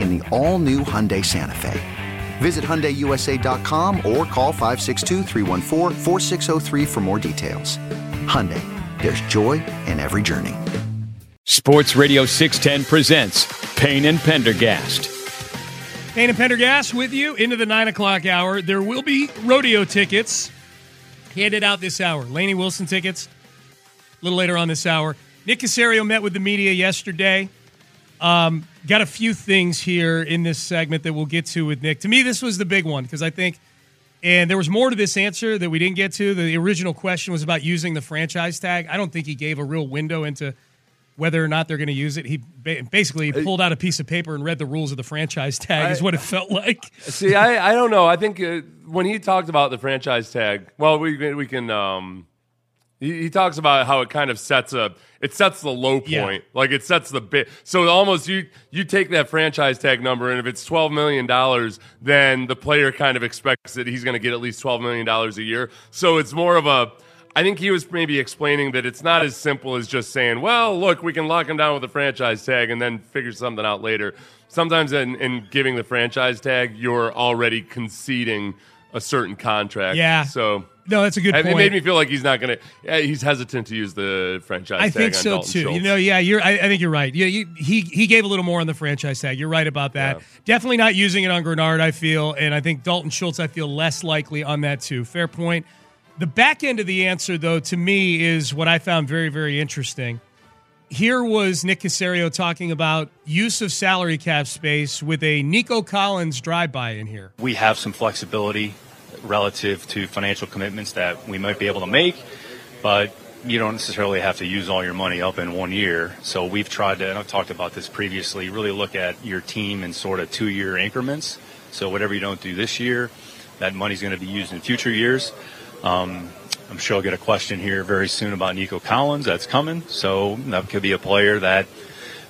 in the all new Hyundai Santa Fe. Visit HyundaiUSA.com or call 562 for more details. Hyundai, there's joy in every journey. Sports Radio 610 presents Payne and Pendergast. Payne and Pendergast with you into the 9 o'clock hour. There will be rodeo tickets handed out this hour. Lainey Wilson tickets a little later on this hour. Nick Caserio met with the media yesterday. Um, got a few things here in this segment that we'll get to with Nick. To me, this was the big one because I think, and there was more to this answer that we didn't get to. The original question was about using the franchise tag. I don't think he gave a real window into whether or not they're going to use it. He basically pulled out a piece of paper and read the rules of the franchise tag. I, is what it felt like. See, I, I don't know. I think uh, when he talked about the franchise tag, well, we we can. Um, he, he, talks about how it kind of sets a it sets the low point, yeah. like it sets the bit. So almost you you take that franchise tag number, and if it's twelve million dollars, then the player kind of expects that he's going to get at least twelve million dollars a year. So it's more of a I think he was maybe explaining that it's not as simple as just saying, well, look, we can lock him down with a franchise tag and then figure something out later. Sometimes in, in giving the franchise tag, you're already conceding a certain contract. Yeah. So no, that's a good point. It made me feel like he's not going to. He's hesitant to use the franchise. I think so Dalton too. Schultz. You know, yeah, you're. I, I think you're right. Yeah, you, he he gave a little more on the franchise tag. You're right about that. Yeah. Definitely not using it on Greenard. I feel, and I think Dalton Schultz. I feel less likely on that too. Fair point. The back end of the answer, though, to me is what I found very, very interesting. Here was Nick Caserio talking about use of salary cap space with a Nico Collins drive-by in here. We have some flexibility relative to financial commitments that we might be able to make, but you don't necessarily have to use all your money up in one year. So we've tried to, and I've talked about this previously, really look at your team in sort of two-year increments. So whatever you don't do this year, that money's going to be used in future years. Um, I'm sure I'll get a question here very soon about Nico Collins. That's coming. So that could be a player that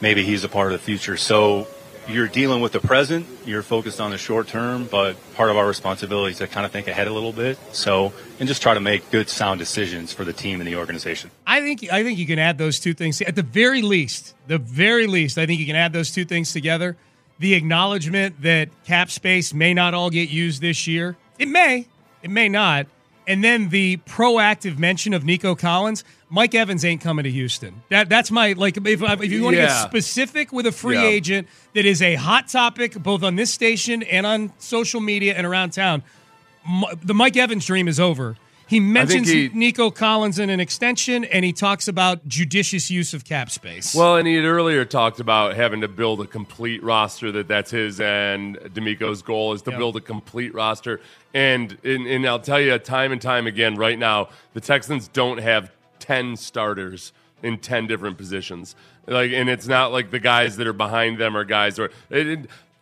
maybe he's a part of the future. So you're dealing with the present, you're focused on the short term, but part of our responsibility is to kind of think ahead a little bit. So, and just try to make good, sound decisions for the team and the organization. I think I think you can add those two things at the very least. The very least, I think you can add those two things together. The acknowledgement that cap space may not all get used this year. It may. It may not. And then the proactive mention of Nico Collins. Mike Evans ain't coming to Houston. That that's my like. If, if you want to yeah. get specific with a free yeah. agent that is a hot topic both on this station and on social media and around town, the Mike Evans dream is over. He mentions he, Nico Collins in an extension, and he talks about judicious use of cap space. Well, and he had earlier talked about having to build a complete roster. That that's his and DeMeco's goal is to yep. build a complete roster. And, and and I'll tell you, time and time again, right now, the Texans don't have ten starters in ten different positions. Like, and it's not like the guys that are behind them are guys or. It, it,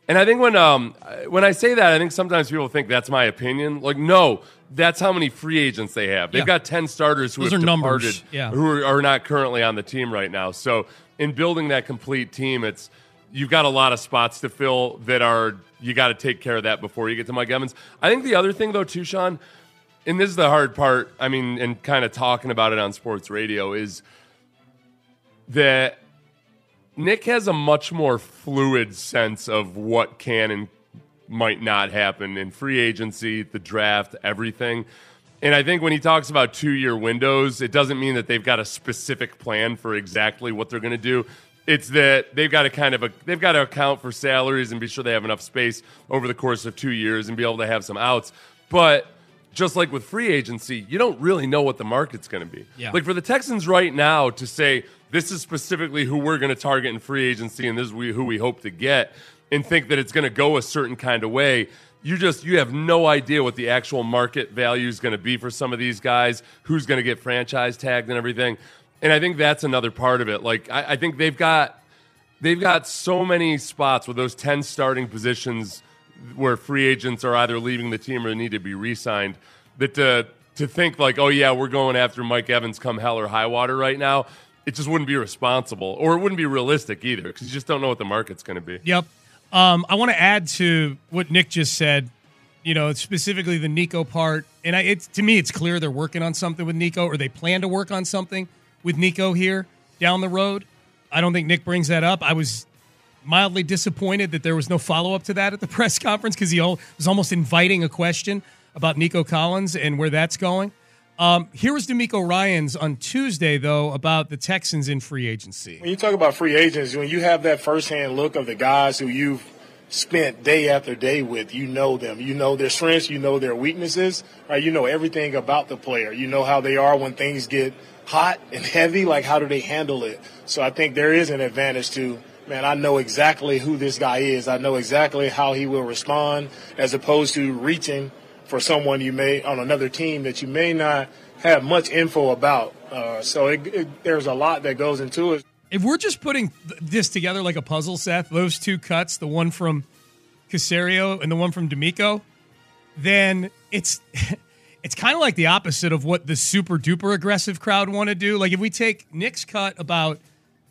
and I think when um when I say that, I think sometimes people think that's my opinion. Like, no, that's how many free agents they have. They've Yeah. got ten starters who Those have are numbers. departed, Yeah. who are, are not currently on the team right now. So, in building that complete team, it's you've got a lot of spots to fill that are you got to take care of that before you get to Mike Evans. I think the other thing though, too, Sean, and this is the hard part. I mean, and kind of talking about it on sports radio is that Nick has a much more fluid sense of what can and might not happen in free agency, the draft, everything. And I think when he talks about two year windows, it doesn't mean that they've got a specific plan for exactly what they're going to do. It's that they've got to kind of a, they've got to account for salaries and be sure they have enough space over the course of two years and be able to have some outs. But just like with free agency, you don't really know what the market's going to be. Yeah. Like for the Texans right now to say this is specifically who we're going to target in free agency and this is we, who we hope to get and think that it's going to go a certain kind of way, you just you have no idea what the actual market value is going to be for some of these guys, who's going to get franchise tagged and everything. And I think that's another part of it. Like I, I think they've got they've got so many spots with those 10 starting positions where free agents are either leaving the team or need to be re-signed that to, to think like oh yeah we're going after mike evans come hell or high water right now it just wouldn't be responsible or it wouldn't be realistic either because you just don't know what the market's going to be Yep. Um, I want to add to what Nick just said. You know, specifically the Nico part, and I, it's to me, it's clear they're working on something with Nico, or they plan to work on something with Nico here down the road. I don't think Nick brings that up. I was mildly disappointed that there was no follow up to that at the press conference because he was almost inviting a question about Nico Collins and where that's going. Um, here was DeMeco Ryans on Tuesday, though, about the Texans in free agency. When you talk about free agents, when you have that firsthand look of the guys who you've spent day after day with, you know them. You know their strengths, you know their weaknesses, right? You know everything about the player. You know how they are when things get hot and heavy, like how do they handle it? So I think there is an advantage to, man, I know exactly who this guy is. I know exactly how he will respond as opposed to reaching for someone you may on another team that you may not have much info about. Uh, so it, it, there's a lot that goes into it. if we're just putting this together like a puzzle, Seth, those two cuts, the one from Caserio and the one from DeMeco, then it's it's kind of like the opposite of what the super duper aggressive crowd want to do. Like if we take Nick's cut about,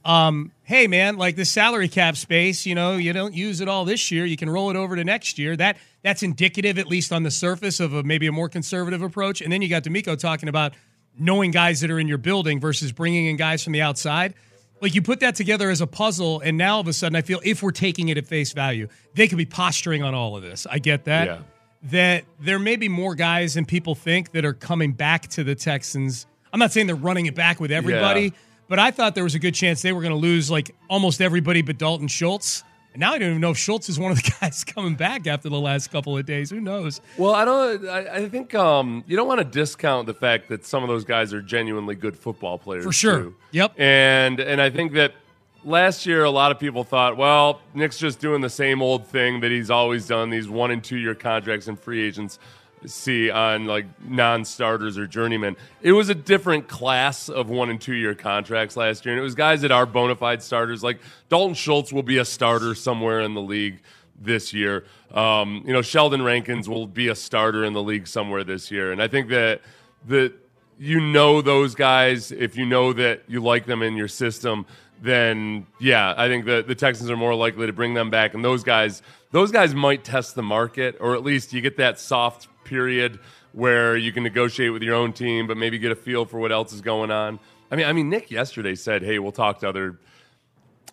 um, hey man, like the salary cap space, you know, you don't use it all this year, you can roll it over to next year. That that's indicative, at least on the surface, of a, maybe a more conservative approach. And then you got DeMeco talking about knowing guys that are in your building versus bringing in guys from the outside. Like you put that together as a puzzle, and now all of a sudden, I feel if we're taking it at face value, they could be posturing on all of this. I get that. Yeah. That there may be more guys than people think that are coming back to the Texans. I'm not saying they're running it back with everybody, Yeah. But I thought there was a good chance they were going to lose like almost everybody but Dalton Schultz. And now I don't even know if Schultz is one of the guys coming back after the last couple of days. Who knows? Well, I don't. I, I think um, you don't want to discount the fact that some of those guys are genuinely good football players. For sure. too. Yep. And and I think that last year a lot of people thought, well, Nick's just doing the same old thing that he's always done. These one and two year contracts and free agents see on like non-starters or journeymen. It was a different class of one and two year contracts last year, and it was guys that are bona fide starters. Like Dalton Schultz will be a starter somewhere in the league this year. Um, you know, Sheldon Rankins will be a starter in the league somewhere this year, and I think that that you know those guys if you know that you like them in your system. Then yeah, I think the the Texans are more likely to bring them back, and those guys those guys might test the market, or at least you get that soft period where you can negotiate with your own team, but maybe get a feel for what else is going on. I mean, I mean, Nick yesterday said, "Hey, we'll talk to other."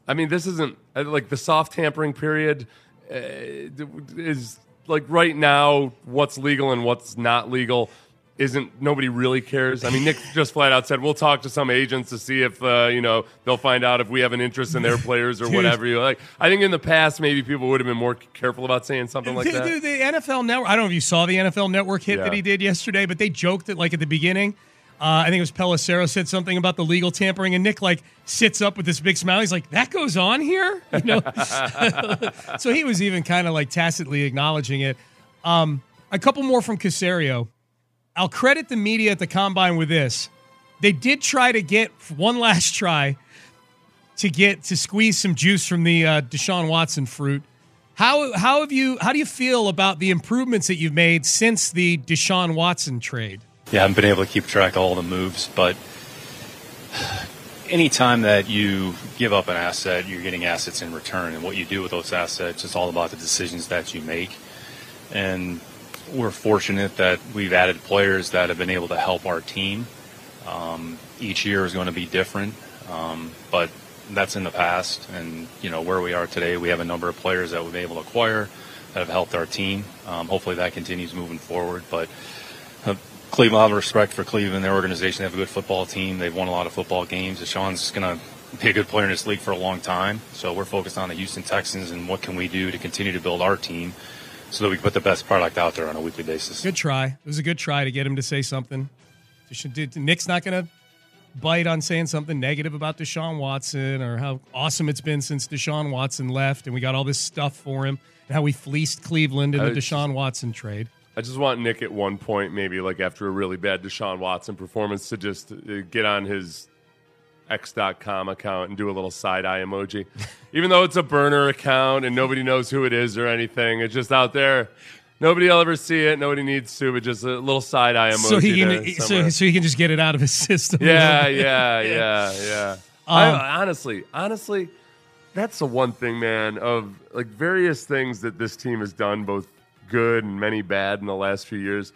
I mean, this isn't uh, like the soft tampering period uh, is like right now. What's legal and what's not legal isn't nobody really cares. I mean, Nick just flat out said, "We'll talk to some agents to see if uh, you know they'll find out if we have an interest in their players or Dude. whatever." You like, I think in the past maybe people would have been more careful about saying something like Dude, that. dude, the NFL Network. I don't know if you saw the NFL Network hit Yeah. that he did yesterday, but they joked that like at the beginning. Uh, I think it was Pelissero said something about the legal tampering, and Nick like sits up with this big smile. He's like, "That goes on here," you know. so he was even kind of like tacitly acknowledging it. Um, a couple more from Caserio. I'll credit the media at the combine with this. They did try to get one last try to get to squeeze some juice from the uh, Deshaun Watson fruit. How how have you how do you feel about the improvements that you've made since the Deshaun Watson trade? Yeah, I haven't been able to keep track of all the moves, but anytime that you give up an asset, you're getting assets in return, and what you do with those assets is all about the decisions that you make. And we're fortunate that we've added players that have been able to help our team. Um, each year is going to be different, um, but that's in the past. And you know where we are today, we have a number of players that we've been able to acquire that have helped our team. Um, hopefully, that continues moving forward. But uh, Cleveland, I have respect for Cleveland, their organization. They have a good football team. They've won a lot of football games. Deshaun's going to be a good player in this league for a long time. So we're focused on the Houston Texans and what can we do to continue to build our team so that we can put the best product out there on a weekly basis. Good try. It was a good try to get him to say something. Nick's not going to bite on saying something negative about Deshaun Watson or how awesome it's been since Deshaun Watson left and we got all this stuff for him and how we fleeced Cleveland in the Deshaun Watson trade. I just want Nick at one point, maybe like after a really bad Deshaun Watson performance, to just uh, get on his X.com account and do a little side eye emoji. Even though it's a burner account and nobody knows who it is or anything, it's just out there. Nobody will ever see it. Nobody needs to, but just a little side eye emoji. So he can, so, so he can just get it out of his system. Yeah, yeah, yeah, yeah. Um, I, honestly, honestly, that's the one thing, man. Of like various things that this team has done, both good and many bad in the last few years.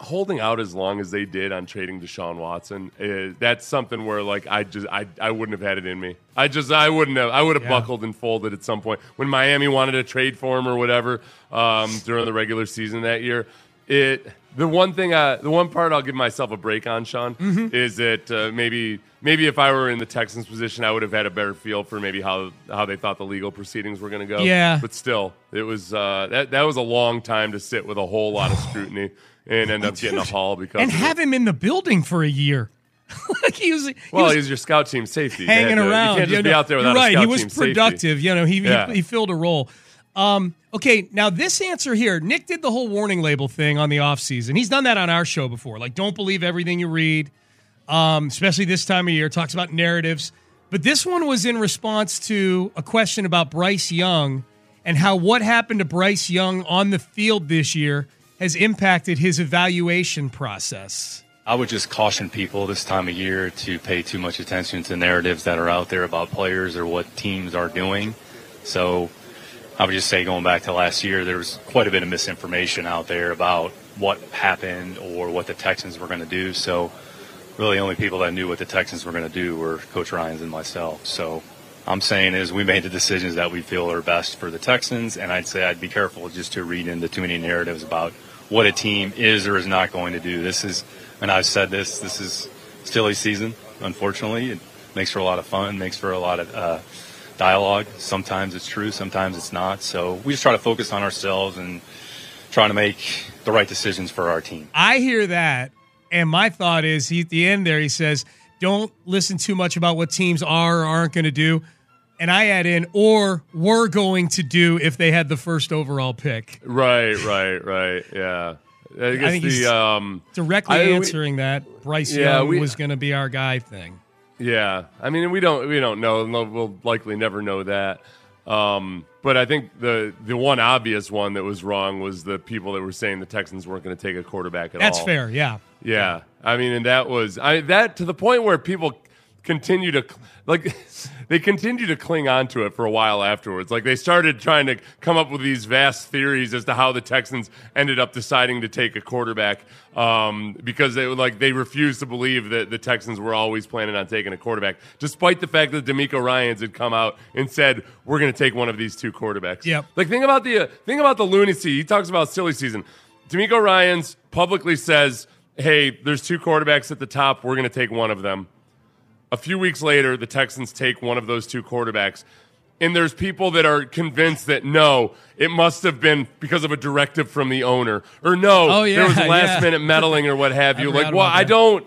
Holding out as long as they did on trading Deshaun Watson, uh, that's something where like I just I, I wouldn't have had it in me. I just I wouldn't have I would have yeah. buckled and folded at some point when Miami wanted to trade for him or whatever um, during the regular season that year. It the one thing I, the one part I'll give myself a break on, Sean, mm-hmm. is that uh, maybe maybe if I were in the Texans position, I would have had a better feel for maybe how how they thought the legal proceedings were going to go. Yeah, but still, it was uh, that that was a long time to sit with a whole lot of scrutiny and end up getting a haul because and have him in the building for a year. like he was, he well, was he's your scout team safety, hanging to, around. You can't just you be out there without right. he was productive. Safety. You know, he, yeah. he, he filled a role. Um, okay, now this answer here, Nick did the whole warning label thing on the offseason. He's done that on our show before. Like, don't believe everything you read, um, especially this time of year. Talks about narratives. But this one was in response to a question about Bryce Young and how what happened to Bryce Young on the field this year has impacted his evaluation process. I would just caution people this time of year to pay too much attention to narratives that are out there about players or what teams are doing. So I would just say going back to last year, there was quite a bit of misinformation out there about what happened or what the Texans were going to do. So really, only people that knew what the Texans were going to do were Coach Ryans and myself. So I'm saying is we made the decisions that we feel are best for the Texans, and I'd say I'd be careful just to read into too many narratives about what a team is or is not going to do. This is, and I've said this, this is silly season. Unfortunately, it makes for a lot of fun, makes for a lot of. Uh, dialogue. Sometimes it's true, sometimes it's not. So we just try to focus on ourselves and trying to make the right decisions for our team. I hear that, and my thought is he at the end there he says, "Don't listen too much about what teams are or aren't going to do." And I add in, or were going to do if they had the first overall pick. Right, right, right. Yeah. I guess I the um, directly I- we- answering that Bryce Yeah, Young we- was going to be our guy thing. Yeah, I mean, we don't we don't know. No, We'll likely never know that. Um, but I think the the one obvious one that was wrong was the people that were saying the Texans weren't going to take a quarterback at That's all. fair, yeah. Yeah, I mean, and that was I that to the point where people continue to like they continue to cling on to it for a while afterwards. Like they started trying to come up with these vast theories as to how the Texans ended up deciding to take a quarterback um, because they like they refused to believe that the Texans were always planning on taking a quarterback, despite the fact that DeMeco Ryans had come out and said we're going to take one of these two quarterbacks. Yep. Like think about the uh, think about the lunacy. He talks about silly season. DeMeco Ryans publicly says, "Hey, there's two quarterbacks at the top. We're going to take one of them." A few weeks later, the Texans take one of those two quarterbacks. And there's people that are convinced that no, it must have been because of a directive from the owner. Or no, Oh, yeah, there was last yeah. minute meddling or what have you. Like, well, I that. don't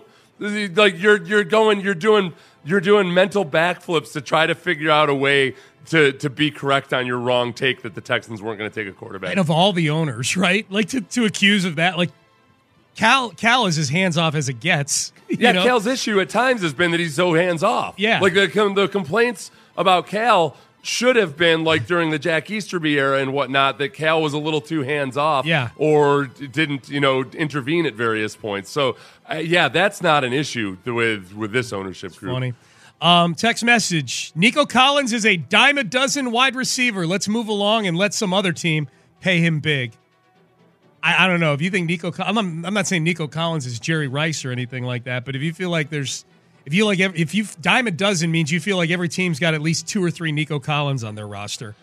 like you're you're going you're doing you're doing mental backflips to try to figure out a way to to be correct on your wrong take that the Texans weren't going to take a quarterback. And of all the owners, right? Like to, to accuse of that, like Cal Cal is as hands off as it gets. Yeah, know? Cal's issue at times has been that he's so hands off. Yeah. like the the complaints about Cal should have been like during the Jack Easterby era and whatnot that Cal was a little too hands off. Yeah. or didn't you know intervene at various points. So uh, yeah, that's not an issue with with this ownership group. Funny. Um, text message: Nico Collins is a dime a dozen wide receiver. Let's move along and let some other team pay him big. I, I don't know if you think Nico. I'm not, I'm not saying Nico Collins is Jerry Rice or anything like that, but if you feel like there's, if you like, if you dime a dozen means you feel like every team's got at least two or three Nico Collins on their roster.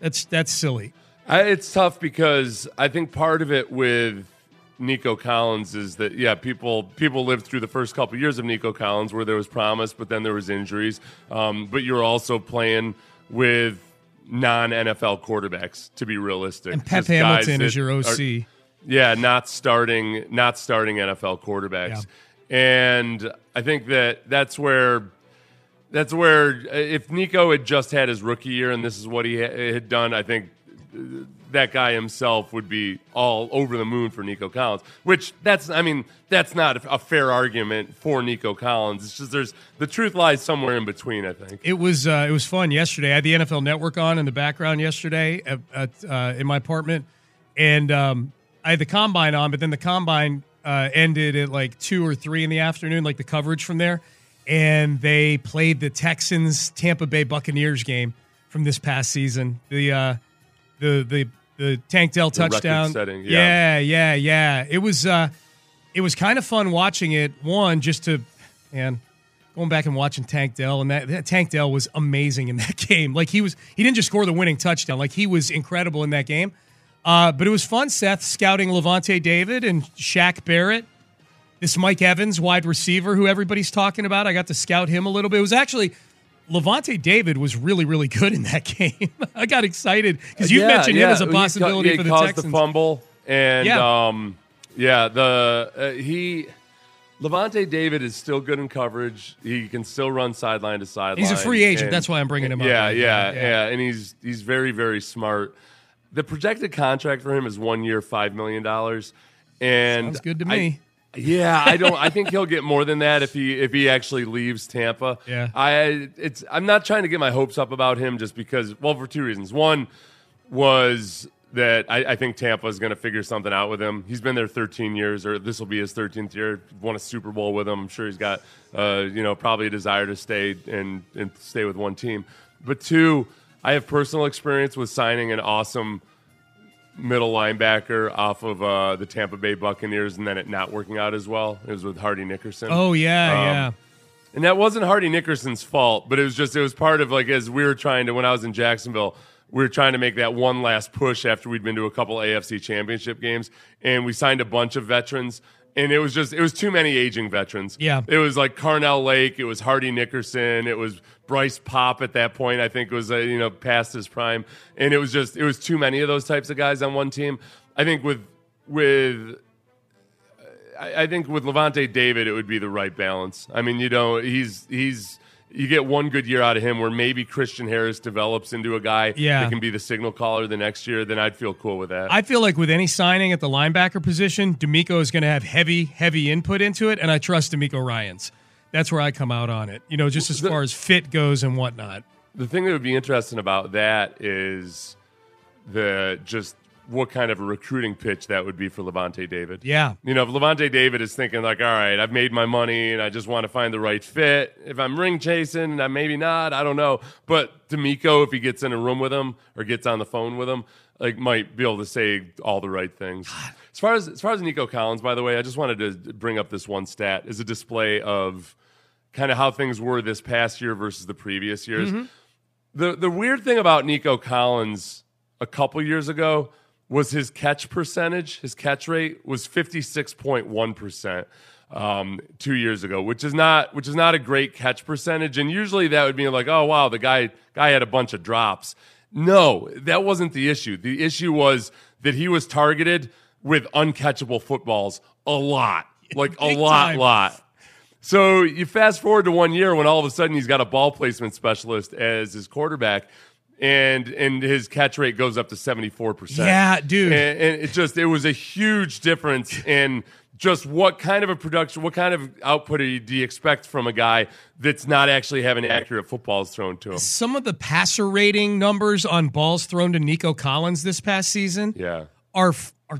That's that's silly. I, it's tough because I think part of it with Nico Collins is that yeah, people people lived through the first couple years of Nico Collins where there was promise, but then there was injuries. Um, but you're also playing with non NFL quarterbacks to be realistic. And Pep Hamilton is your OC. are- yeah, not starting, not starting NFL quarterbacks, and I think that that's where that's where if Nico had just had his rookie year and this is what he had done, I think that guy himself would be all over the moon for Nico Collins. Which that's, I mean, that's not a fair argument for Nico Collins. It's just there's the truth lies somewhere in between. I think. It was uh, it was fun yesterday. I had the NFL Network on in the background yesterday at, at, uh, in my apartment, and um, I had the combine on. But then the combine uh, ended at like two or three in the afternoon, like the coverage from there, and they played the Texans Tampa Bay Buccaneers game from this past season. The uh, the the the Tank Dell touchdown. record-setting, yeah. yeah, yeah, yeah. It was uh, it was kind of fun watching it. One just to man going back and watching Tank Dell, and that, that Tank Dell was amazing in that game. Like he was, he didn't just score the winning touchdown. Like he was incredible in that game. Uh, but it was fun, Seth, scouting Lavonte David and Shaq Barrett. This Mike Evans, wide receiver, who everybody's talking about. I got to scout him a little bit. It was actually Lavonte David was really, really good in that game. I got excited because you Yeah, mentioned him as a He ca- possibility yeah, for he the caused Texans. the fumble, and Yeah. um, yeah, the uh, he Lavonte David is still good in coverage. He can still run sideline to sideline. He's a free agent. and- That's why I'm bringing him up Yeah, yeah, yeah, Yeah. and he's he's very very smart. The projected contract for him is one year, five million dollars, and Sounds good to I- me. yeah, I don't. I think he'll get more than that if he if he actually leaves Tampa. Yeah. I it's. I'm not trying to get my hopes up about him just because. Well, for two reasons. One was that I, I think Tampa is going to figure something out with him. He's been there 13 years, or this will be his 13th year. Won a Super Bowl with him. I'm sure he's got, uh, you know, probably a desire to stay and and stay with one team. But two, I have personal experience with signing an awesome middle linebacker off of uh, the Tampa Bay Buccaneers, and then it not working out as well. It was with Hardy Nickerson. Oh yeah, Um, yeah. And that wasn't Hardy Nickerson's fault, but it was just it was part of like as we were trying to when I was in Jacksonville, we were trying to make that one last push after we'd been to a couple AFC championship games and we signed a bunch of veterans and it was just it was too many aging veterans. Yeah. It was like Carnell Lake, it was Hardy Nickerson, it was Bryce Paup at that point, I think was uh, you know past his prime and it was just it was too many of those types of guys on one team. I think with with I, I think with Lavonte David, it would be the right balance. I mean, you know, he's he's you get one good year out of him where maybe Christian Harris develops into a guy Yeah. that can be the signal caller the next year. Then I'd feel cool with that. I feel like with any signing at the linebacker position, DeMeco is going to have heavy, heavy input into it, and I trust DeMeco Ryans. That's where I come out on it. You know, just as far as fit goes and whatnot. the thing that would be interesting about that is the just what kind of a recruiting pitch that would be for Lavonte David. Yeah. You know, if Lavonte David is thinking like, all right, I've made my money and I just want to find the right fit. If I'm ring chasing, uh, maybe not. I don't know. But DeMeco, if he gets in a room with him or gets on the phone with him, like might be able to say all the right things. As far as as far as Nico Collins, by the way, I just wanted to bring up this one stat is a display of kind of how things were this past year versus the previous years. The the weird thing about Nico Collins a couple years ago was his catch percentage. His catch rate was fifty six point one percent um, two years ago, which is not which is not a great catch percentage. And usually that would be like, oh wow, the guy guy had a bunch of drops. No, that wasn't the issue. The issue was that he was targeted with uncatchable footballs a lot, like a Big lot, time. lot. So you fast forward to one year when all of a sudden he's got a ball placement specialist as his quarterback. and and his catch rate goes up to 74%. Yeah, dude. And, and it just it was a huge difference in just what kind of a production, what kind of output do you, do you expect from a guy that's not actually having accurate footballs thrown to him? Some of the passer rating numbers on balls thrown to Nico Collins this past season Yeah. are are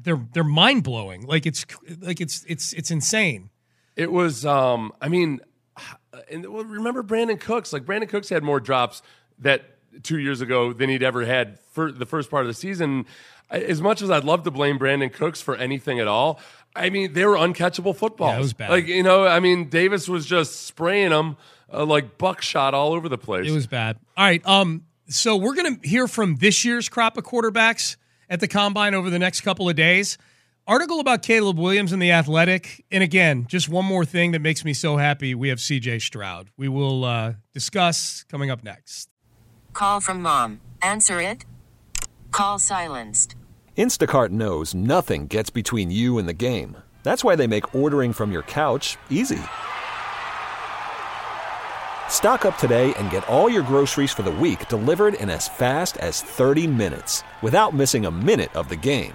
they're they're mind blowing. Like it's like it's it's it's insane. It was, um, I mean, and well, remember Brandin Cooks? Like Brandin Cooks had more drops that two years ago than he'd ever had for the first part of the season. As much as I'd love to blame Brandin Cooks for anything at all, I mean they were uncatchable footballs. Yeah, was bad. Like you know, I mean Davis was just spraying them uh, like buckshot all over the place. It was bad. All right. Um. So we're gonna hear from this year's crop of quarterbacks at the combine over the next couple of days. Article about Caleb Williams in the Athletic, and again, just one more thing that makes me so happy. We have C.J. Stroud. We will uh, discuss coming up next. Call from mom. Answer it. Call silenced. Instacart knows nothing gets between you and the game. That's why they make ordering from your couch easy. Stock up today and get all your groceries for the week delivered in as fast as 30 minutes without missing a minute of the game.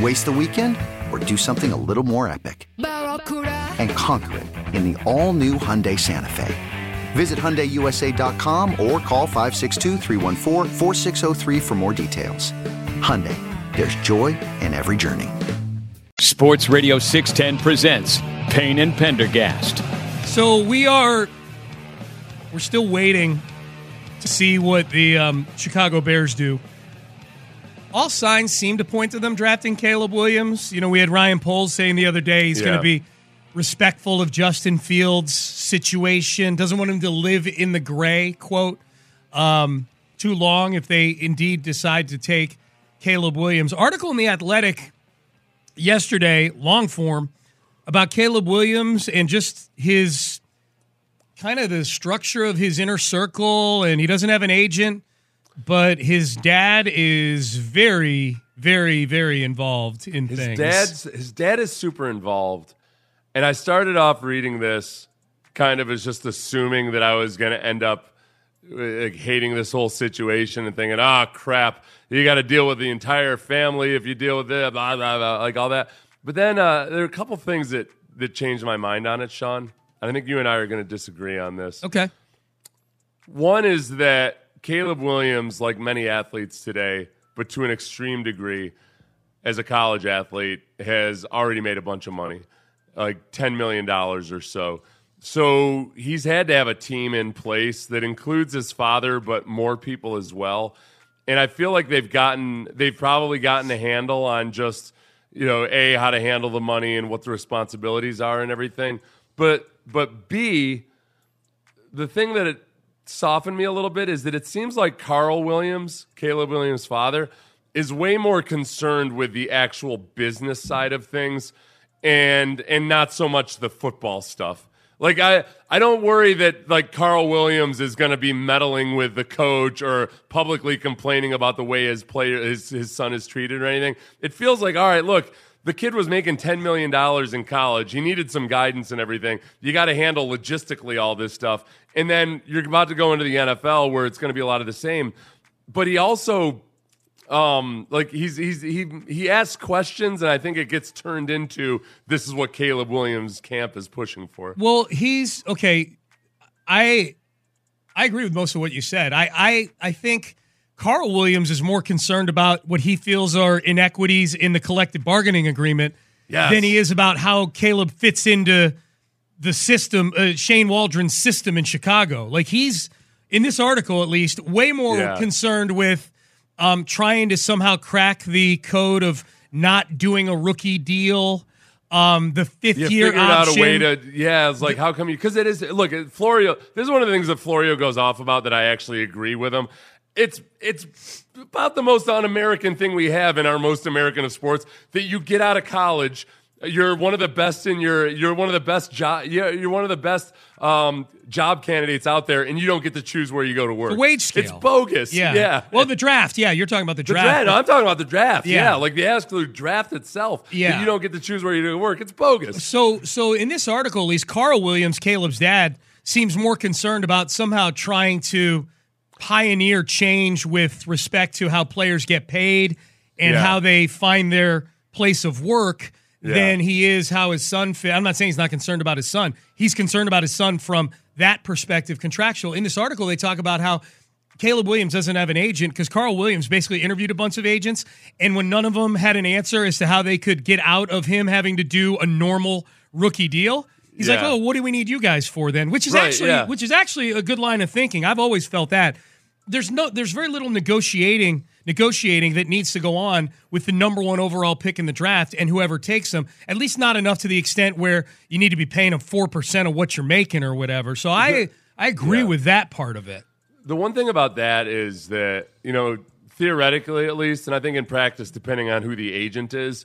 Waste the weekend or do something a little more epic? And conquer it in the all-new Hyundai Santa Fe. Visit HyundaiUSA.com or call 562 for more details. Hyundai, there's joy in every journey. Sports Radio 610 presents Payne and Pendergast. So we are we're still waiting to see what the um, Chicago Bears do. All signs seem to point to them drafting Caleb Williams. You know, we had Ryan Poles saying the other day he's going to be respectful of Justin Fields' situation, doesn't want him to live in the gray, quote, um, too long if they indeed decide to take Caleb Williams. Article in The Athletic yesterday, long form, about Caleb Williams and just his kind of the structure of his inner circle. And he doesn't have an agent, but his dad is very, very, very involved in His things. dad's his dad is super involved, and I started off reading this kind of as just assuming that I was going to end up like, hating this whole situation and thinking, "Ah, crap, you got to deal with the entire family if you deal with it, blah blah blah, like all that." But then uh, there are a couple things that that changed my mind on it, Sean. I think you and I are going to disagree on this. Okay. One is that Caleb Williams, like many athletes today, but to an extreme degree, as a college athlete, has already made a bunch of money, like $10 million or so. So he's had to have a team in place that includes his father, but more people as well. And I feel like they've gotten, they've probably gotten a handle on just, you know, A, how to handle the money and what the responsibilities are and everything. But, but B, the thing that it softened me a little bit is that it seems like Carl Williams, Caleb Williams' father, is way more concerned with the actual business side of things and and not so much the football stuff. Like I I don't worry that like Carl Williams is going to be meddling with the coach or publicly complaining about the way his player his his son is treated or anything. It feels like all right, look, the kid was making $10 million in college. He needed some guidance and everything. You got to handle logistically all this stuff. And then you're about to go into the NFL where it's going to be a lot of the same. But he also um like he's he's he he asks questions and I think it gets turned into this is what Caleb Williams camp is pushing for. Well, he's okay. I I agree with most of what you said. I I I think Carl Williams is more concerned about what he feels are inequities in the collective bargaining agreement Yes. than he is about how Caleb fits into the system, uh, Shane Waldron's system in Chicago. Like he's in this article, at least, way more Yeah. concerned with um, trying to somehow crack the code of not doing a rookie deal. Um, the fifth You year figured option. out a way to yeah. It's like how come you? Because it is look Florio. This is one of the things that Florio goes off about that I actually agree with him. It's it's about the most un-American thing we have in our most American of sports that you get out of college. You're one of the best in your. You're one of the best job. Yeah, you're one of the best um, job candidates out there, and you don't get to choose where you go to work. The wage scale. It's bogus. Yeah. yeah. Well, the draft. Yeah, you're talking about the The draft. draft. No, I'm talking about the draft. Yeah. Yeah, like the absolute draft itself. Yeah. you don't get to choose where you do work. It's bogus. So, so in this article, at least Carl Williams, Caleb's dad, seems more concerned about somehow trying to pioneer change with respect to how players get paid and Yeah. how they find their place of work Yeah. than he is how his son fit. I'm not saying he's not concerned about his son. He's concerned about his son from that perspective, contractual. In this article, they talk about how Caleb Williams doesn't have an agent because Carl Williams basically interviewed a bunch of agents, and when none of them had an answer as to how they could get out of him having to do a normal rookie deal, he's like, "Oh, what do we need you guys for then?" Which is Right, actually, yeah. which is actually a good line of thinking. I've always felt that there's no, there's very little negotiating, negotiating that needs to go on with the number one overall pick in the draft and whoever takes them. At least not enough to the extent where you need to be paying them four percent of what you're making or whatever. So I, I agree Yeah. with that part of it. The one thing about that is that, you know, theoretically at least, and I think in practice, depending on who the agent is,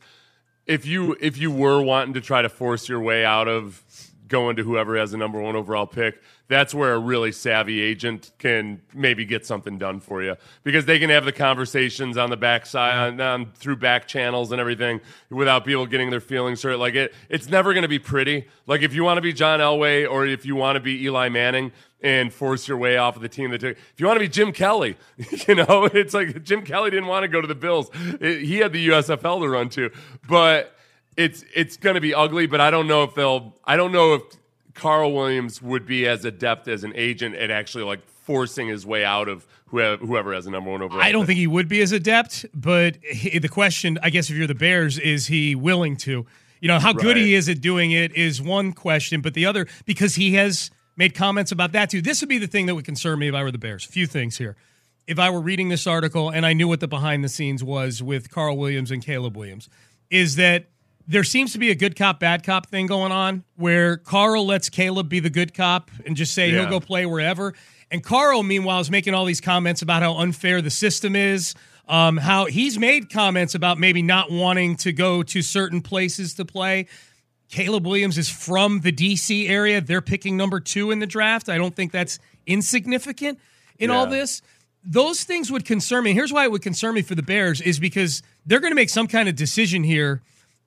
if you if you were wanting to try to force your way out of going to whoever has the number one overall pick, that's where a really savvy agent can maybe get something done for you because they can have the conversations on the backside on, on through back channels and everything without people getting their feelings hurt. Like it, it's never going to be pretty. Like if you want to be John Elway or if you want to be Eli Manning and force your way off of the team that took. If you want to be Jim Kelly, you know, it's like Jim Kelly didn't want to go to the Bills. It- he had the USFL to run to, but it's it's going to be ugly. But I don't know if they'll. I don't know if Carl Williams would be as adept as an agent at actually like forcing his way out of whoever, whoever has the number one overall. I don't pick. think he would be as adept, but he, the question, I guess, if you're the Bears, is he willing to? You know, how good he is at doing it is one question, but the other, because he has made comments about that too. This would be the thing that would concern me if I were the Bears. A few things here. If I were reading this article and I knew what the behind the scenes was with Carl Williams and Caleb Williams, is that there seems to be a good cop, bad cop thing going on where Carl lets Caleb be the good cop and just say he'll go play wherever. And Carl, meanwhile, is making all these comments about how unfair the system is. Um, how he's made comments about maybe not wanting to go to certain places to play. Caleb Williams is from the DC area. They're picking number two in the draft. I don't think that's insignificant in all this. Those things would concern me. Here's why it would concern me for the Bears is because they're going to make some kind of decision here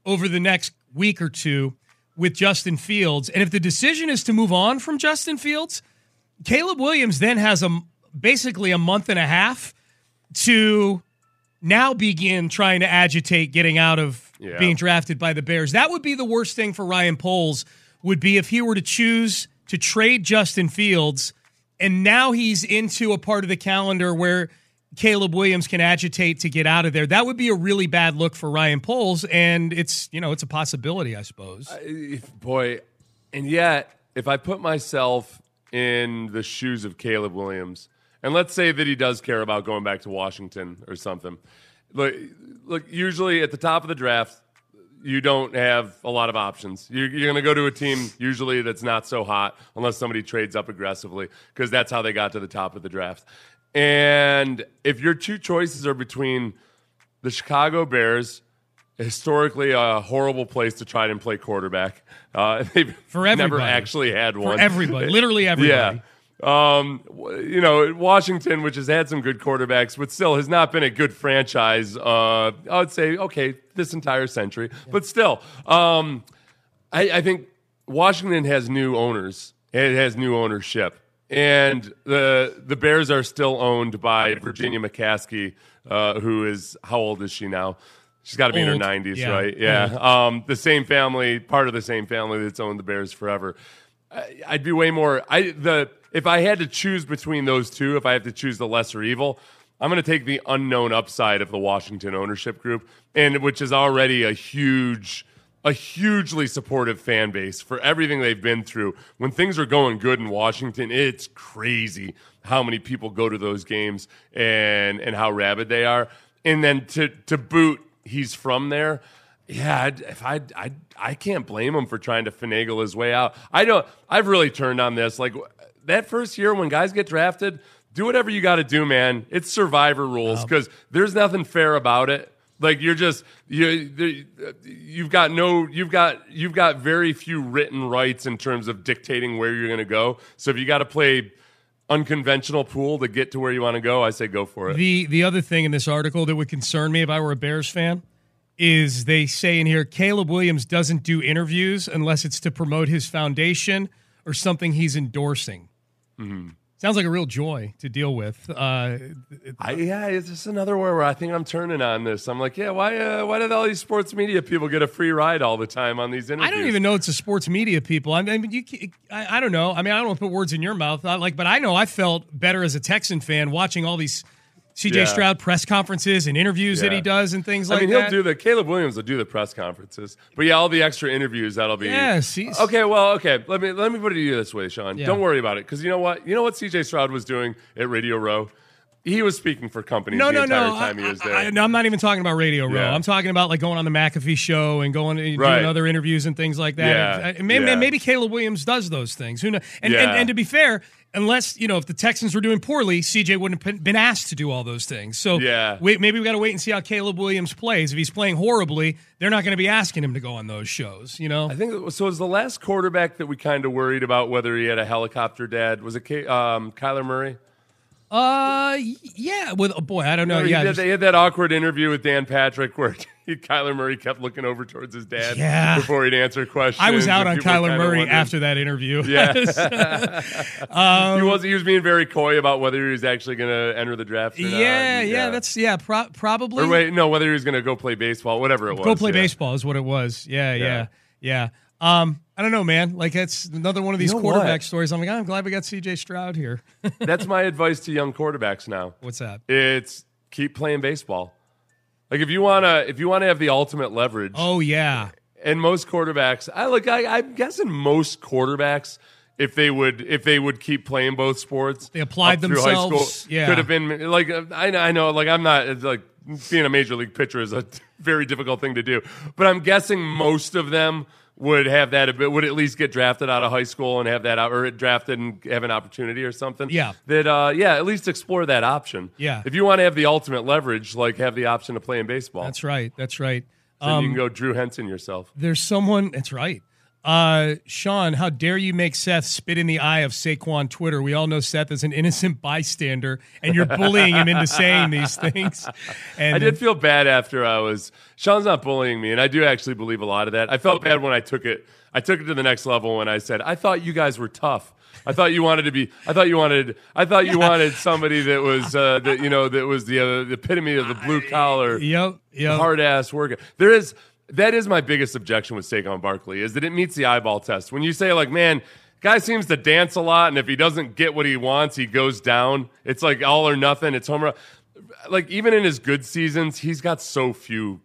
over the next week or two with Justin Fields. And if the decision is to move on from Justin Fields, Caleb Williams then has a basically a month and a half to now begin trying to agitate getting out of Yeah. being drafted by the Bears. That would be the worst thing for Ryan Poles would be if he were to choose to trade Justin Fields and now he's into a part of the calendar where Caleb Williams can agitate to get out of there. That would be a really bad look for Ryan Poles and it's, you know, it's a possibility, I suppose. If- boy, and yet, if I put myself in the shoes of Caleb Williams, and let's say that he does care about going back to Washington or something, look, look. Usually at the top of the draft, you don't have a lot of options. You're, you're going to go to a team usually that's not so hot unless somebody trades up aggressively because that's how they got to the top of the draft. And if your two choices are between the Chicago Bears, historically a horrible place to try and play quarterback. Uh, they've For never actually had one. everybody, literally everybody. Yeah. Um, you know, Washington, which has had some good quarterbacks, but still has not been a good franchise. Uh, I would say, okay, this entire century, but still, um, I, I think Washington has new owners. It has new ownership, and the the Bears are still owned by Virginia McCaskey, uh, who is how old is she now? She's got to be in her nineties, Yeah. right? Yeah. Um, the same family, part of the same family that's owned the Bears forever. I, I'd be way more. I the if I had to choose between those two, if I have to choose the lesser evil, I'm going to take the unknown upside of the Washington ownership group, and which is already a huge, a hugely supportive fan base for everything they've been through. When things are going good in Washington, it's crazy how many people go to those games and and how rabid they are. And then to to boot, he's from there. Yeah, I'd, if I I I can't blame him for trying to finagle his way out. I don't. I've really turned on this. Like that first year when guys get drafted, do whatever you got to do, man. It's survivor rules because there's nothing fair about it. Like you're just you you've got no you've got you've got very few written rights in terms of dictating where you're going to go. So if you got to play unconventional pool to get to where you want to go, I say go for it. The the other thing in this article that would concern me if I were a Bears fan is they say in here Caleb Williams doesn't do interviews unless it's to promote his foundation or something he's endorsing. Mhm. Sounds like a real joy to deal with. Uh, I, yeah, it's just another where I think I'm turning on this. I'm like, yeah, why? Uh, why did all these sports media people get a free ride all the time on these interviews? I don't even know it's a sports media people. I mean, you, I, I don't know. I mean, I don't want to put words in your mouth. I, like, but I know I felt better as a Texan fan watching all these CJ Yeah. Stroud press conferences and interviews that he does and things I like that. I mean, he'll that. do the Caleb Williams will do the press conferences, but yeah, all the extra interviews that'll be. Yes, he's- okay. Well, okay. Let me let me put it to you this way, Sean. Yeah. Don't worry about it because you know what? You know what CJ Stroud was doing at Radio Row. He was speaking for companies no, the no, entire no. time he was there. I, I, no, I'm not even talking about Radio Row. Yeah. I'm talking about like going on the McAfee show and going and Right. doing other interviews and things like that. Yeah, uh, maybe, yeah. maybe Caleb Williams does those things. Who knows? And, and, and to be fair, unless you know if the Texans were doing poorly, CJ wouldn't have been asked to do all those things. So Yeah. wait, maybe we got to wait and see how Caleb Williams plays. If he's playing horribly, they're not going to be asking him to go on those shows. You know. I think so. Was the last quarterback that we kind of worried about whether he had a helicopter dad? Was it K, um, Kyler Murray? Uh, yeah. With oh boy, I don't know. No, yeah, just- they had that awkward interview with Dan Patrick where Kyler Murray kept looking over towards his dad Yeah. before he'd answer questions. I was out on Kyler Murray wondering- after that interview. Yeah. Um, he was he was being very coy about whether he was actually going to enter the draft. Or not. Yeah, yeah, that's yeah, pro- probably. Or wait, no, whether he was going to go play baseball, whatever it was. Go play yeah. baseball is what it was. Yeah, yeah, Yeah. yeah. Um, I don't know, man. Like that's another one of these You know quarterback what? stories. I'm like, ah, I'm glad we got C.J. Stroud here. That's my advice to young quarterbacks now. What's that? It's keep playing baseball. Like if you wanna if you wanna have the ultimate leverage. Oh yeah. And most quarterbacks, I look. I, I'm guessing most quarterbacks, if they would, if they would keep playing both sports, They applied high school, themselves, yeah. could have been like I, I know, like I'm not like being a major league pitcher is a very difficult thing to do, but I'm guessing most of them would have that a bit, would at least get drafted out of high school and have that or drafted and have an opportunity or something. Yeah. that uh, yeah, at least explore that option. Yeah. if you want to have the ultimate leverage, like have the option to play in baseball. That's right. That's right. Then Um, you can go Drew Henson yourself. There's someone. That's right. Uh, Sean, how dare you make Seth spit in the eye of Saquon Twitter? We all know Seth is an innocent bystander, and you're bullying him into saying these things. And I did feel bad after I was. Sean's not bullying me, and I do actually believe a lot of that. I felt bad when I took it. I took it to the next level when I said, "I thought you guys were tough. I thought you wanted to be. I thought you wanted. I thought you wanted somebody that was uh, that you know that was the uh, the epitome of the blue collar, Yep, yep. hard ass worker. There is that is my biggest objection with Saquon Barkley is that it meets the eyeball test. When you say like, man. Guy seems to dance a lot, and if he doesn't get what he wants, he goes down. It's like all or nothing. It's home run. Like even in his good seasons, he's got so few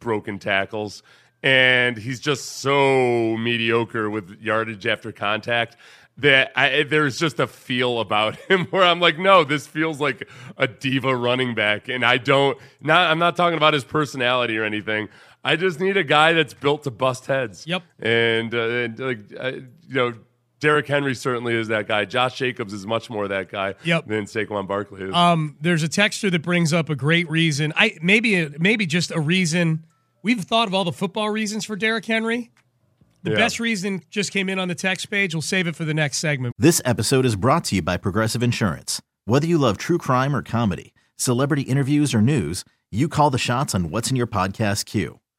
broken tackles and he's just so mediocre with yardage after contact that I, there's just a feel about him where I'm like, no, this feels like a diva running back, and I don't. Not, I'm not talking about his personality or anything. I just need a guy that's built to bust heads. Yep. And, uh, and like, I, you know, Derrick Henry certainly is that guy. Josh Jacobs is much more that guy Yep. than Saquon Barkley is. Um, there's a texture that brings up a great reason. I maybe maybe just a reason. We've thought of all the football reasons for Derrick Henry. The Yeah. best reason just came in on the text page. We'll save it for the next segment. This episode is brought to you by Progressive Insurance. Whether you love true crime or comedy, celebrity interviews or news, you call the shots on what's in your podcast queue.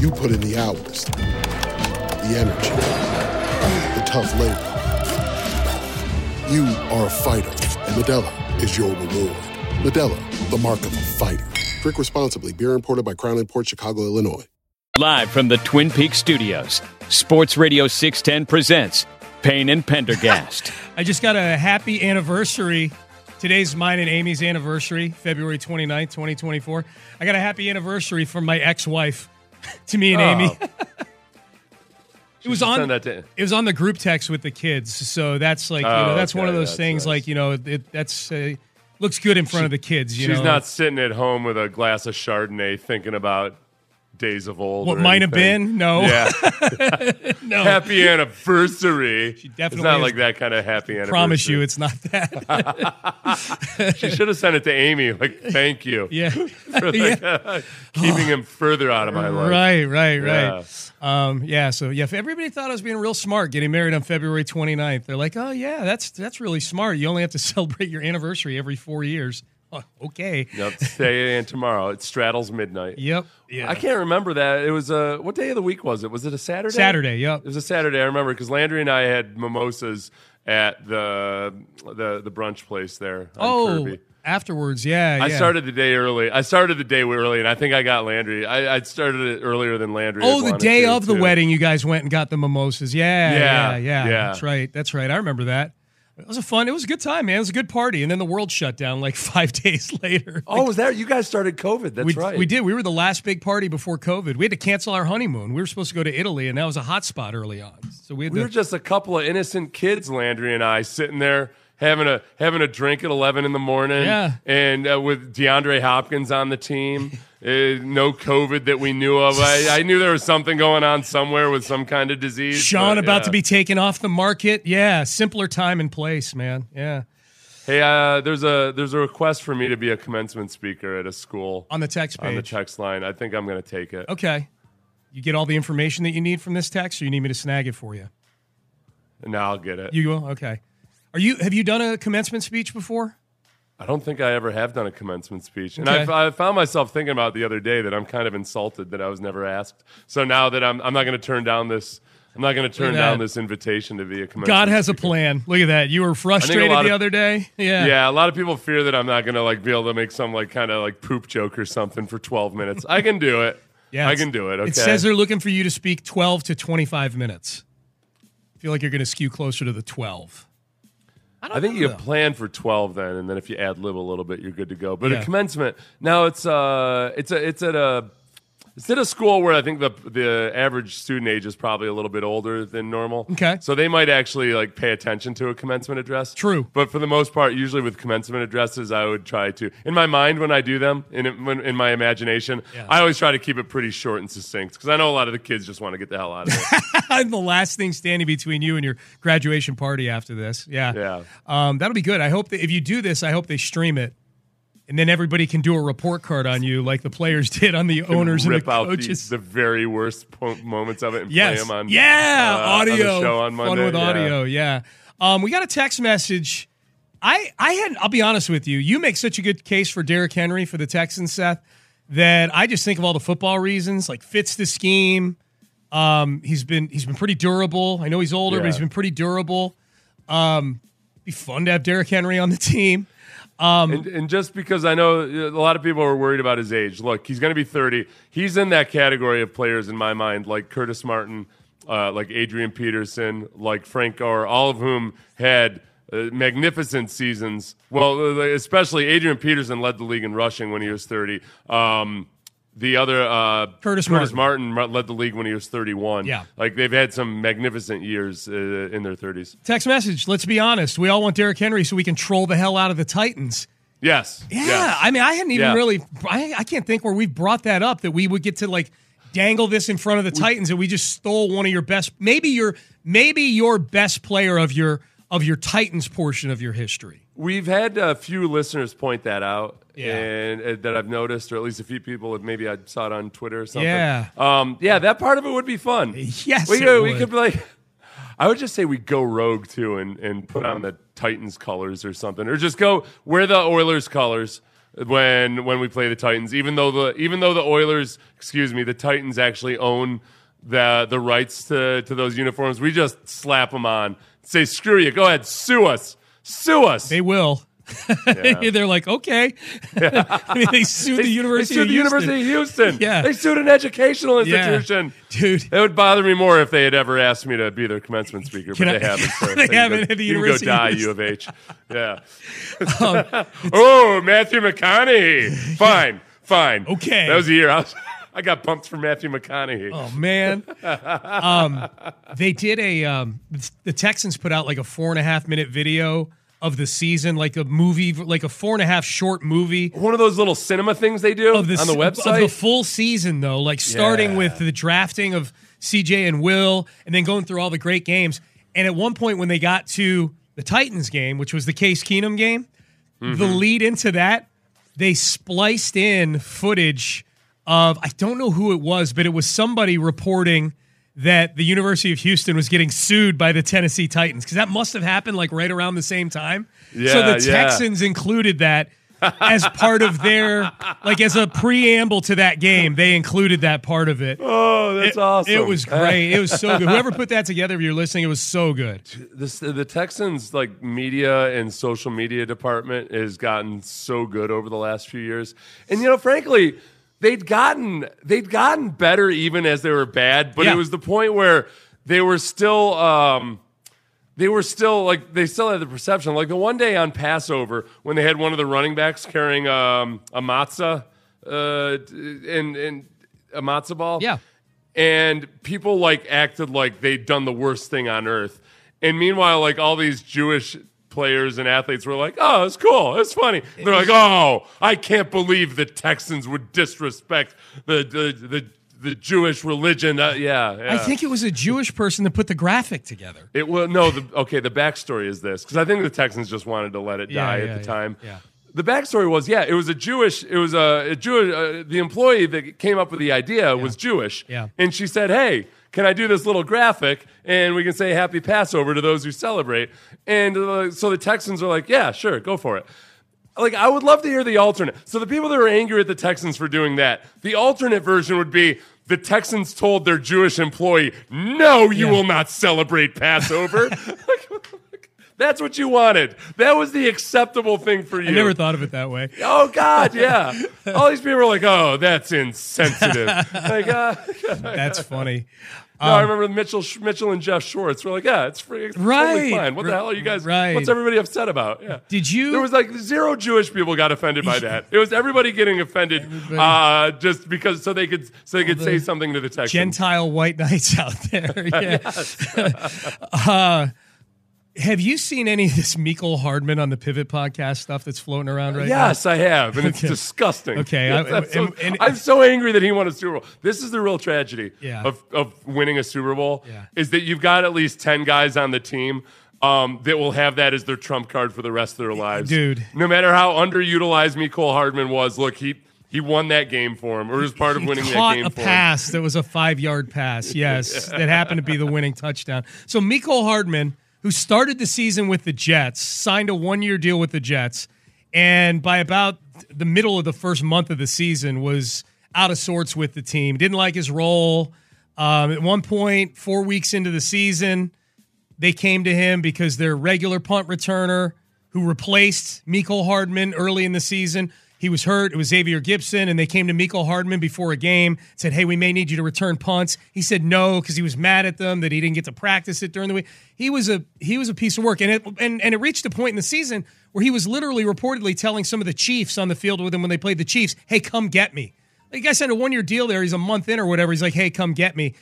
You put in the hours, the energy, the tough labor. You are a fighter, and Modelo is your reward. Modelo, the mark of a fighter. Drink responsibly. Beer imported by Crown Port Chicago, Illinois. Live from the Twin Peaks studios, Sports Radio 610 presents Payne and Pendergast. I just got a happy anniversary. Today's mine and Amy's anniversary, February 29th, 2024. I got a happy anniversary from my ex-wife to me and Oh. Amy. It was on to- it was on the group text with the kids. So that's like, you Oh, know, that's one of those things nice. like, you know, it, that's uh, looks good in front of the kids, you She's know. not sitting at home with a glass of Chardonnay thinking about days of old. What might have been? No. Yeah. No. Happy anniversary. She definitely It's not like that kind of happy anniversary. promise you it's not that. she should have sent it to Amy. Like, thank you. Yeah. For like, uh, keeping him further out of my life. Right, right, Yeah. right. Um, yeah, so yeah, if everybody thought I was being real smart getting married on February 29th, they're like, "Oh yeah, that's that's really smart. You only have to celebrate your anniversary every 4 years." Okay. Yep. Today and tomorrow. It straddles midnight. Yep. Yeah. I can't remember that. It was a what day of the week was it? Was it a Saturday? Saturday, yep. It was a Saturday. I remember because Landry and I had mimosas at the the the brunch place there. On Oh, Kirby. afterwards, yeah, I yeah. started the day early. I started the day early, and I think I got Landry. I, I started it earlier than Landry. Oh, the day to, of the too. wedding, you guys went and got the mimosas. Yeah, Yeah, yeah, yeah. yeah. That's right. That's right. I remember that. It was a fun. It was a good time, man. It was a good party, and then the world shut down like five days later. Oh, was that you guys started COVID? That's we, right. We did. We were the last big party before COVID. We had to cancel our honeymoon. We were supposed to go to Italy, and that was a hot spot early on. So we had We to. were just a couple of innocent kids, Landry and I, sitting there having a having a drink at eleven in the morning. Yeah. and uh, with DeAndre Hopkins on the team. Uh, no COVID that we knew of. I, I knew there was something going on somewhere with some kind of disease. Sean but, about yeah. to be taken off the market. Yeah, simpler time and place, man. Yeah. Hey, uh, there's a there's a request for me to be a commencement speaker at a school On the text on the text line. I think I'm going to take it. Okay. You get all the information that you need from this text, or you need me to snag it for you? No, I'll get it. You will. Okay. Are you? Have you done a commencement speech before? I don't think I ever have done a commencement speech, and Okay. I, I found myself thinking about the other day that I'm kind of insulted that I was never asked. So now that I'm I'm not going to turn down this. I'm not going to turn down this invitation to be a commencement. God has a plan. Look at that. You were frustrated the of- other day. Yeah. Yeah, a lot of people fear that I'm not going to like be able to make some like kind of like poop joke or something for 12 minutes. I can do it. Yeah, I can do it. Okay. It says they're looking for you to speak 12 to 25 minutes. I feel like you're going to skew closer to the 12. I, think you know. plan for 12 then, and then if you ad lib a little bit, you're good to go. But Yeah. at commencement, now it's uh, it's a it's at a it's at a school where I think the the average student age is probably a little bit older than normal. Okay. so they might actually like pay attention to a commencement address. True. but for the most part, usually with commencement addresses, I would try to in my mind when I do them in when, in my imagination, Yeah. I always try to keep it pretty short and succinct because I know a lot of the kids just want to get the hell out of it. I'm the last thing standing between you and your graduation party after this. Yeah. Yeah. Um, that'll be good. I hope that if you do this, I hope they stream it. And then everybody can do a report card on you like the players did on the owners and rip the out the, coaches. the very worst moments of it and yes. play them on yeah. uh, on the audio. show on Fun with Yeah. audio. Yeah. Um, we got a text message I I had I'll be honest with you. You make such a good case for Derrick Henry for the Texans, Seth, that I just think of all the football reasons, like fits the scheme. Um, he's been he's been pretty durable. I know he's older, but he's been pretty durable. Um, be fun to have Derrick Henry on the team. Um, and, and just because I know a lot of people are worried about his age, look, he's going to be 30. He's in that category of players in my mind, like Curtis Martin, uh, like Adrian Peterson, like Frank Gore, all of whom had uh, magnificent seasons. Well, uh, especially Adrian Peterson led the league in rushing when he was 30. Um, the other uh, Curtis Martin. led the league when he was 31. Yeah. like they've had some magnificent years uh, in their 30s. text message. Let's be honest. We all want Derrick Henry so we can troll the hell out of the Titans. Yes. Yeah, yes. I mean, I hadn't even Yeah. really. I, I can't think where we've brought that up that we would get to like dangle this in front of the Titans and we just stole one of your best, maybe your maybe your best player of your of your Titans portion of your history. We've had a few listeners point that out, Yeah. and uh, that I've noticed, or at least a few people have maybe I saw it on Twitter or something. Yeah. um, yeah, that part of it would be fun. Yes, we could, we could be like. I would just say we go rogue too, and, and put on the Titans colors or something, or just go wear the Oilers colors when when we play the Titans. Even though the even though the Oilers, excuse me, the Titans actually own the the rights to to those uniforms, we just slap them on. Say screw you, go ahead, sue us, sue us. They will. Yeah. They're like, okay. I mean, they sued the University they sued of the Houston. University of Houston. Yeah. They sued an educational Yeah. institution. Dude. It would bother me more if they had ever asked me to be their commencement speaker, Can but I- they haven't. So They can haven't go, at the you can University go of die. U of H. Yeah. Um, oh, Matthew McConaughey. Fine, fine. Okay. That was the year I was. I got bumped for Matthew McConaughey. Oh man, um, they did a um, the Texans put out like a four and a half minute video of the season, like a movie, like a four and a half short movie One of those little cinema things they do of the on the website. of the full season though, like starting Yeah. with the drafting of CJ and Will, and then going through all the great games. And at one point when they got to the Titans game, which was the Case Keenum game, the Mm-hmm. lead into that, they spliced in footage of I don't know who it was, but it was somebody reporting that the University of Houston was getting sued by the Tennessee Titans because that must have happened like right around the same time. Yeah, so the yeah. Texans included that as part of their like as a preamble to that game. They included that part of it. oh, that's It- awesome. It was great. It was so good. Whoever put that together, if you're listening, it was so good. this, the Texans like media and social media department has gotten so good over the last few years, and you know, frankly, they'd gotten they'd gotten better even as they were bad. But Yeah. it was the point where they were still. Um, they were still like they still had the perception. Like the one day on Passover when they had one of the running backs carrying um, a matzah uh, and and a matzah ball. Yeah. and people like acted like they'd done the worst thing on earth. And meanwhile, like all these Jewish players and athletes were like, "Oh, it's cool, it's funny." They're like, "Oh, I can't believe the Texans would disrespect the the the, the Jewish religion." Uh, yeah, yeah. I think it was a Jewish person that put the graphic together. It will no. The, okay, the backstory is this because I think the Texans just wanted to let it Yeah, die yeah, at the time. yeah. The backstory was yeah, it was a Jewish. It was a, a Jewish. Uh, the employee that came up with the idea was Jewish. Yeah. and she said, "Hey, can I do this little graphic and we can say Happy Passover to those who celebrate?" And uh, so the Texans are like, "Yeah, sure, go for it." Like I would love to hear the alternate. So the people that are angry at the Texans for doing that, the alternate version would be the Texans told their Jewish employee, "No, you Yeah. will not celebrate Passover." That's what you wanted. That was the acceptable thing for you. I never thought of it that way. Oh God, yeah. All these people are like, "Oh, that's insensitive." like, uh, That's funny. no, I Um, remember Mitchell, Mitchell and Geoff Schwartz were like, "Yeah, it's free, it's Right. totally fine. What the hell are you guys? Right. What's everybody upset about?" Yeah. Did you? There was like zero Jewish people got offended by that. It was everybody getting offended uh, just because so they could so they could say something to the Texans. Gentile white knights out there. Yeah. uh, have you seen any of this Mecole Hardman on the Pivot podcast stuff that's floating around right now? Yes, I have, and it's Okay. disgusting. Okay, Yes, I- I'm, so, and- so angry that he won a Super Bowl. This is the real tragedy Yeah. of, of winning a Super Bowl. Yeah. Is that you've got at least ten guys on the team um, that will have that as their trump card for the rest of their lives, Dude. No matter how underutilized Mecole Hardman was, look he. He won that game for him, or was part of winning that game a for him. pass that was a five yard pass. Yes, that happened to be the winning touchdown. So Mecole Hardman who started the season with the Jets, signed a one year deal with the Jets, and by about the middle of the first month of the season was out of sorts with the team. Didn't like his role. Um, at one point, four weeks into the season, they came to him because their regular punt returner who replaced Mecole Hardman early in the season. He was hurt. It was Xavier Gipson, and they came to Mecole Hardman before a game, said, Hey, we may need you to return punts. He said no because he was mad at them that he didn't get to practice it during the week. He was a he was a piece of work. And it and, and it reached a point in the season where he was literally reportedly telling some of the Chiefs on the field with him when they played the Chiefs, Hey, come get me. Like guy signed a one year deal there. He's a month in or whatever. He's like, Hey, come get me.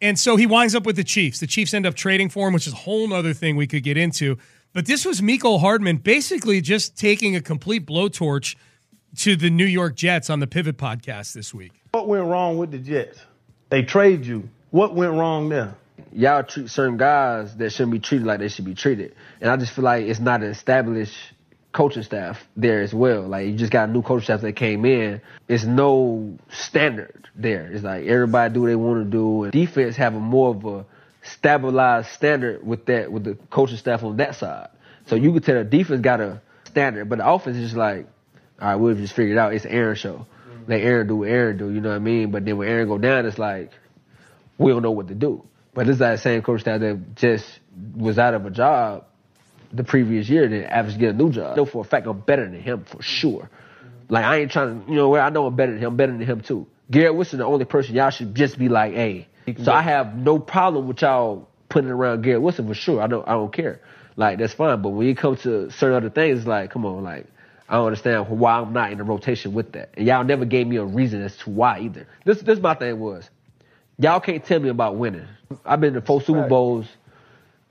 And so he winds up with the Chiefs. The Chiefs end up trading for him, which is a whole other thing we could get into. But this was Mecole Hardman basically just taking a complete blowtorch to the New York Jets on the Pivot podcast this week. What went wrong with the Jets? They trade you. What went wrong there? Y'all treat certain guys that shouldn't be treated like they should be treated. And I just feel like it's not an established coaching staff there as well. Like you just got a new coaching staff that came in. It's no standard there. It's like everybody do what they want to do. And defense have a more of a stabilized standard with that with the coaching staff on that side. So you could tell the defense got a standard, but the offense is just like, all right, we'll just figure it out. It's Aaron show. Let Aaron do what Aaron do, you know what I mean? But then when Aaron go down, it's like we don't know what to do. But this is that same coach staff that just was out of a job the previous year and averaged get a new job. I know for a fact I'm better than him for sure. Like I ain't trying to, you know, where I know I'm better than him, I'm better than him too. Garrett Wilson, the only person y'all should just be like, hey. So I have no problem with y'all putting around Garrett Wilson for sure. I don't, I don't care. Like that's fine. But when you come to certain other things, like, come on, like I don't understand why I'm not in the rotation with that. And y'all never gave me a reason as to why either. This, this my thing was, y'all can't tell me about winning. I've been to four Super Bowls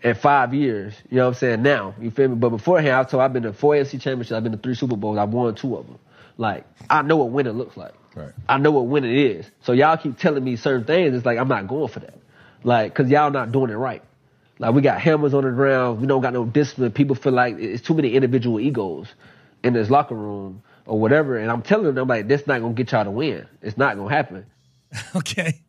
in five years. You know what I'm saying? Now, you feel me? But beforehand, I told I've been to four AFC championships. I've been to three Super Bowls. I've won two of them. Like I know what winning looks like. Right. I know what winning is. So y'all keep telling me certain things. It's like I'm not going for that. Like, cause y'all not doing it right. Like we got hammers on the ground. We don't got no discipline. People feel like it's too many individual egos in this locker room or whatever. And I'm telling them like, that's not gonna get y'all to win. It's not gonna happen. okay.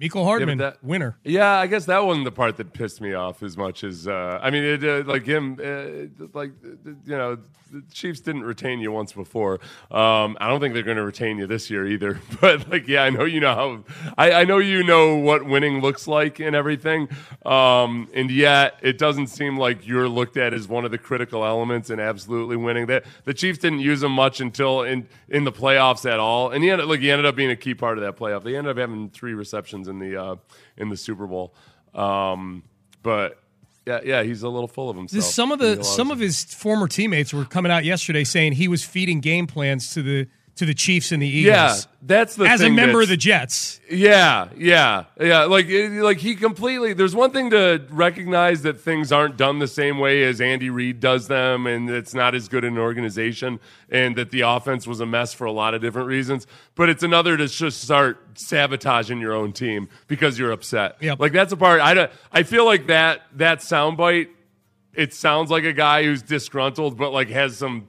Mecole Hardman, Yeah, that- winner. Yeah, I guess that wasn't the part that pissed me off as much as uh, I mean, it, uh, like him, uh, like you know, the Chiefs didn't retain you once before. Um, I don't think they're going to retain you this year either. But like, yeah, I know you know how. I, I know you know what winning looks like and everything. Um, and yet, it doesn't seem like you're looked at as one of the critical elements in absolutely winning. That the Chiefs didn't use him much until in in the playoffs at all. And he ended, like he ended up being a key part of that playoff. They ended up having three receptions in the uh, in the Super Bowl. Um, but yeah, yeah, he's a little full of himself. Some of the some of his former teammates were coming out yesterday saying he was feeding game plans to the to the Chiefs and the Eagles. Yeah, that's the as a member of the Jets. Yeah, yeah, yeah. Like, eh, like he completely. There's one thing to recognize that things aren't done the same way as Andy Reid does them, and it's not as good an organization, and that the offense was a mess for a lot of different reasons. But it's another to just start sabotaging your own team because you're upset. Yep. Like that's a part. I don't. I feel like that that soundbite. It sounds like a guy who's disgruntled, but like has some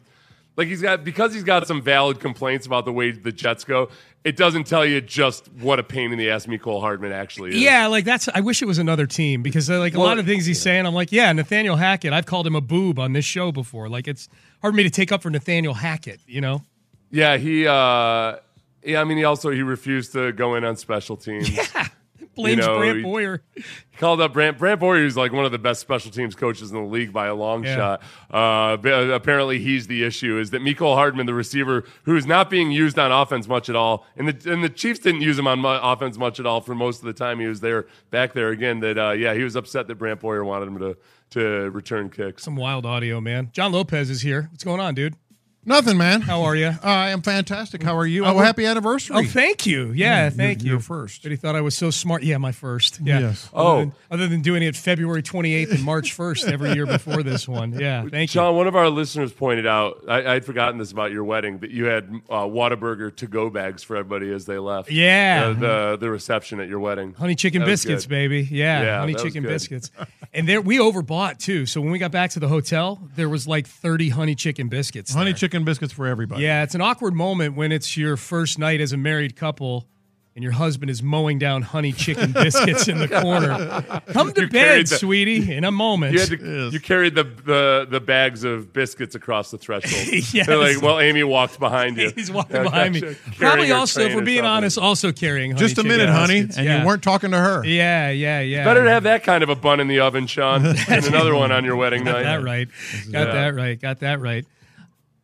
like he's got because he's got some valid complaints about the way the Jets go. It doesn't tell you just what a pain in the ass Cole Hardman actually is. Yeah, like that's. I wish it was another team because uh, like a Well, lot of things he's saying, I'm like, yeah, Nathaniel Hackett. I've called him a boob on this show before. Like it's hard for me to take up for Nathaniel Hackett. You know. Yeah, he. uh Yeah, I mean, he also he refused to go in on special teams. Yeah, Blames Brant Boyer. He called up Brant. Brant Boyer, who's like one of the best special teams coaches in the league by a long Yeah. shot. Uh, apparently, he's the issue. Is that Mecole Hardman, the receiver, who is not being used on offense much at all, and the and the Chiefs didn't use him on offense much at all for most of the time he was there back there again. That uh, yeah, he was upset that Brant Boyer wanted him to to return kicks. Some wild audio, man. John Lopez is here. What's going on, dude? Nothing, man. How are you? I am fantastic. How are you? Oh, Oh, happy anniversary. Oh, thank you. Yeah, Yeah, thank you're- you. you're first. But he thought I was so smart. Yeah, my first. Yeah. Yes. Other Oh. than, other than doing it February 28th and March 1st every year before this one. Yeah, thank you. John, one of our listeners pointed out, I, I'd forgotten this about your wedding, that you had uh, Whataburger to go bags for everybody as they left. Yeah. Uh, the the reception at your wedding. Honey chicken That biscuits, good. baby. Yeah, Yeah, honey chicken biscuits. And there we overbought too. So when we got back to the hotel, there was like 30 honey chicken biscuits. Honey there. chicken biscuits for everybody. Yeah, it's an awkward moment when it's your first night as a married couple and your husband is mowing down honey chicken biscuits in the corner. Come to You bed, the- sweetie, in a moment. You, had to, you carried the, the the bags of biscuits across the threshold. Yes. They're like, well, Amy walked behind you. He's walking Yeah, behind me. gotcha. Carrying Probably also, if we're being something. honest, also carrying honey Just a minute, honey, biscuits. and Yeah. you weren't talking to her. Yeah, yeah, yeah. Better to have that kind of a bun in the oven, Sean, and another one on your wedding Got night. that right. Got Yeah. that right. Got that right.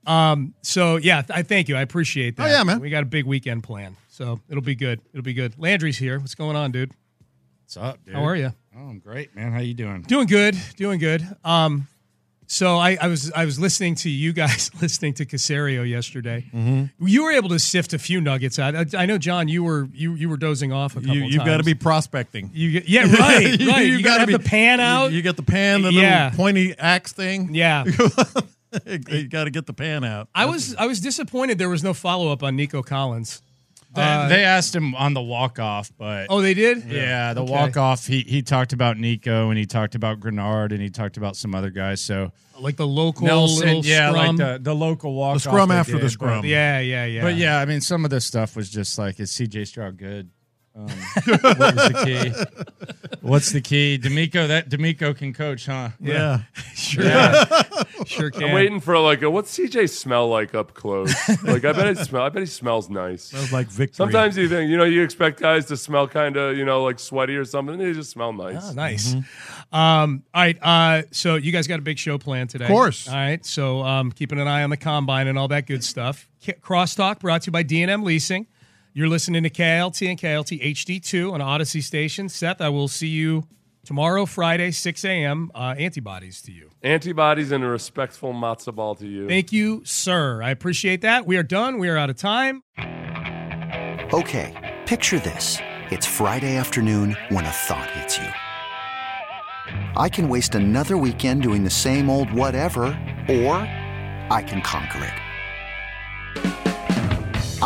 Um. So yeah, I thank you. I appreciate that. Oh, yeah, man. We got a big weekend plan, so it'll be good. It'll be good. Landry's here. What's going on, dude? What's up, dude? How are you? Oh, I'm great, man. How you doing? Doing good. Doing good. Um. So I, I was I was listening to you guys listening to Caserio yesterday. Mm-hmm. You were able to sift a few nuggets out. I, I know, John. You were you you were dozing off a couple. You, you've got to be prospecting. You yeah, right, right. You, got to have be- the pan out. You, you get the pan, the Yeah. little pointy axe thing. Yeah. you got to get the pan out. I was I was disappointed there was no follow up on Nico Collins. They, Uh, they asked him on the walk off, but Oh, they did? yeah, the Okay. walk off. He he talked about Nico and he talked about Greenard and he talked about some other guys. So like the local Nelson, yeah, scrum. like the the local walk. the scrum after the scrum. Yeah, yeah, yeah. But yeah, I mean, some of this stuff was just like, is CJ Stroud good? Um, what was the key? What's the key? DeMeco, that DeMeco can coach, huh? Yeah. sure, Yeah. sure can. I'm waiting for like a what's CJ smell like up close? like I bet it smell. I bet he smells nice. Smells like victory. Sometimes you think you know you expect guys to smell kind of you know like sweaty or something. They just smell nice. Oh, nice. Um, all right. Uh, so you guys got a big show planned today. Of course. All right. So um, keeping an eye on the combine and all that good stuff. K- Crosstalk brought to you by D&M Leasing. You're listening to KLT and KLT HD2 on Audacy Station. Seth, I will see you tomorrow, Friday, 6 a.m. Uh, antibodies to you. Antibodies and a respectful matzo ball to you. Thank you, sir. I appreciate that. We are done. We are out of time. Okay, picture this. It's Friday afternoon when a thought hits you. I can waste another weekend doing the same old whatever, or I can conquer it.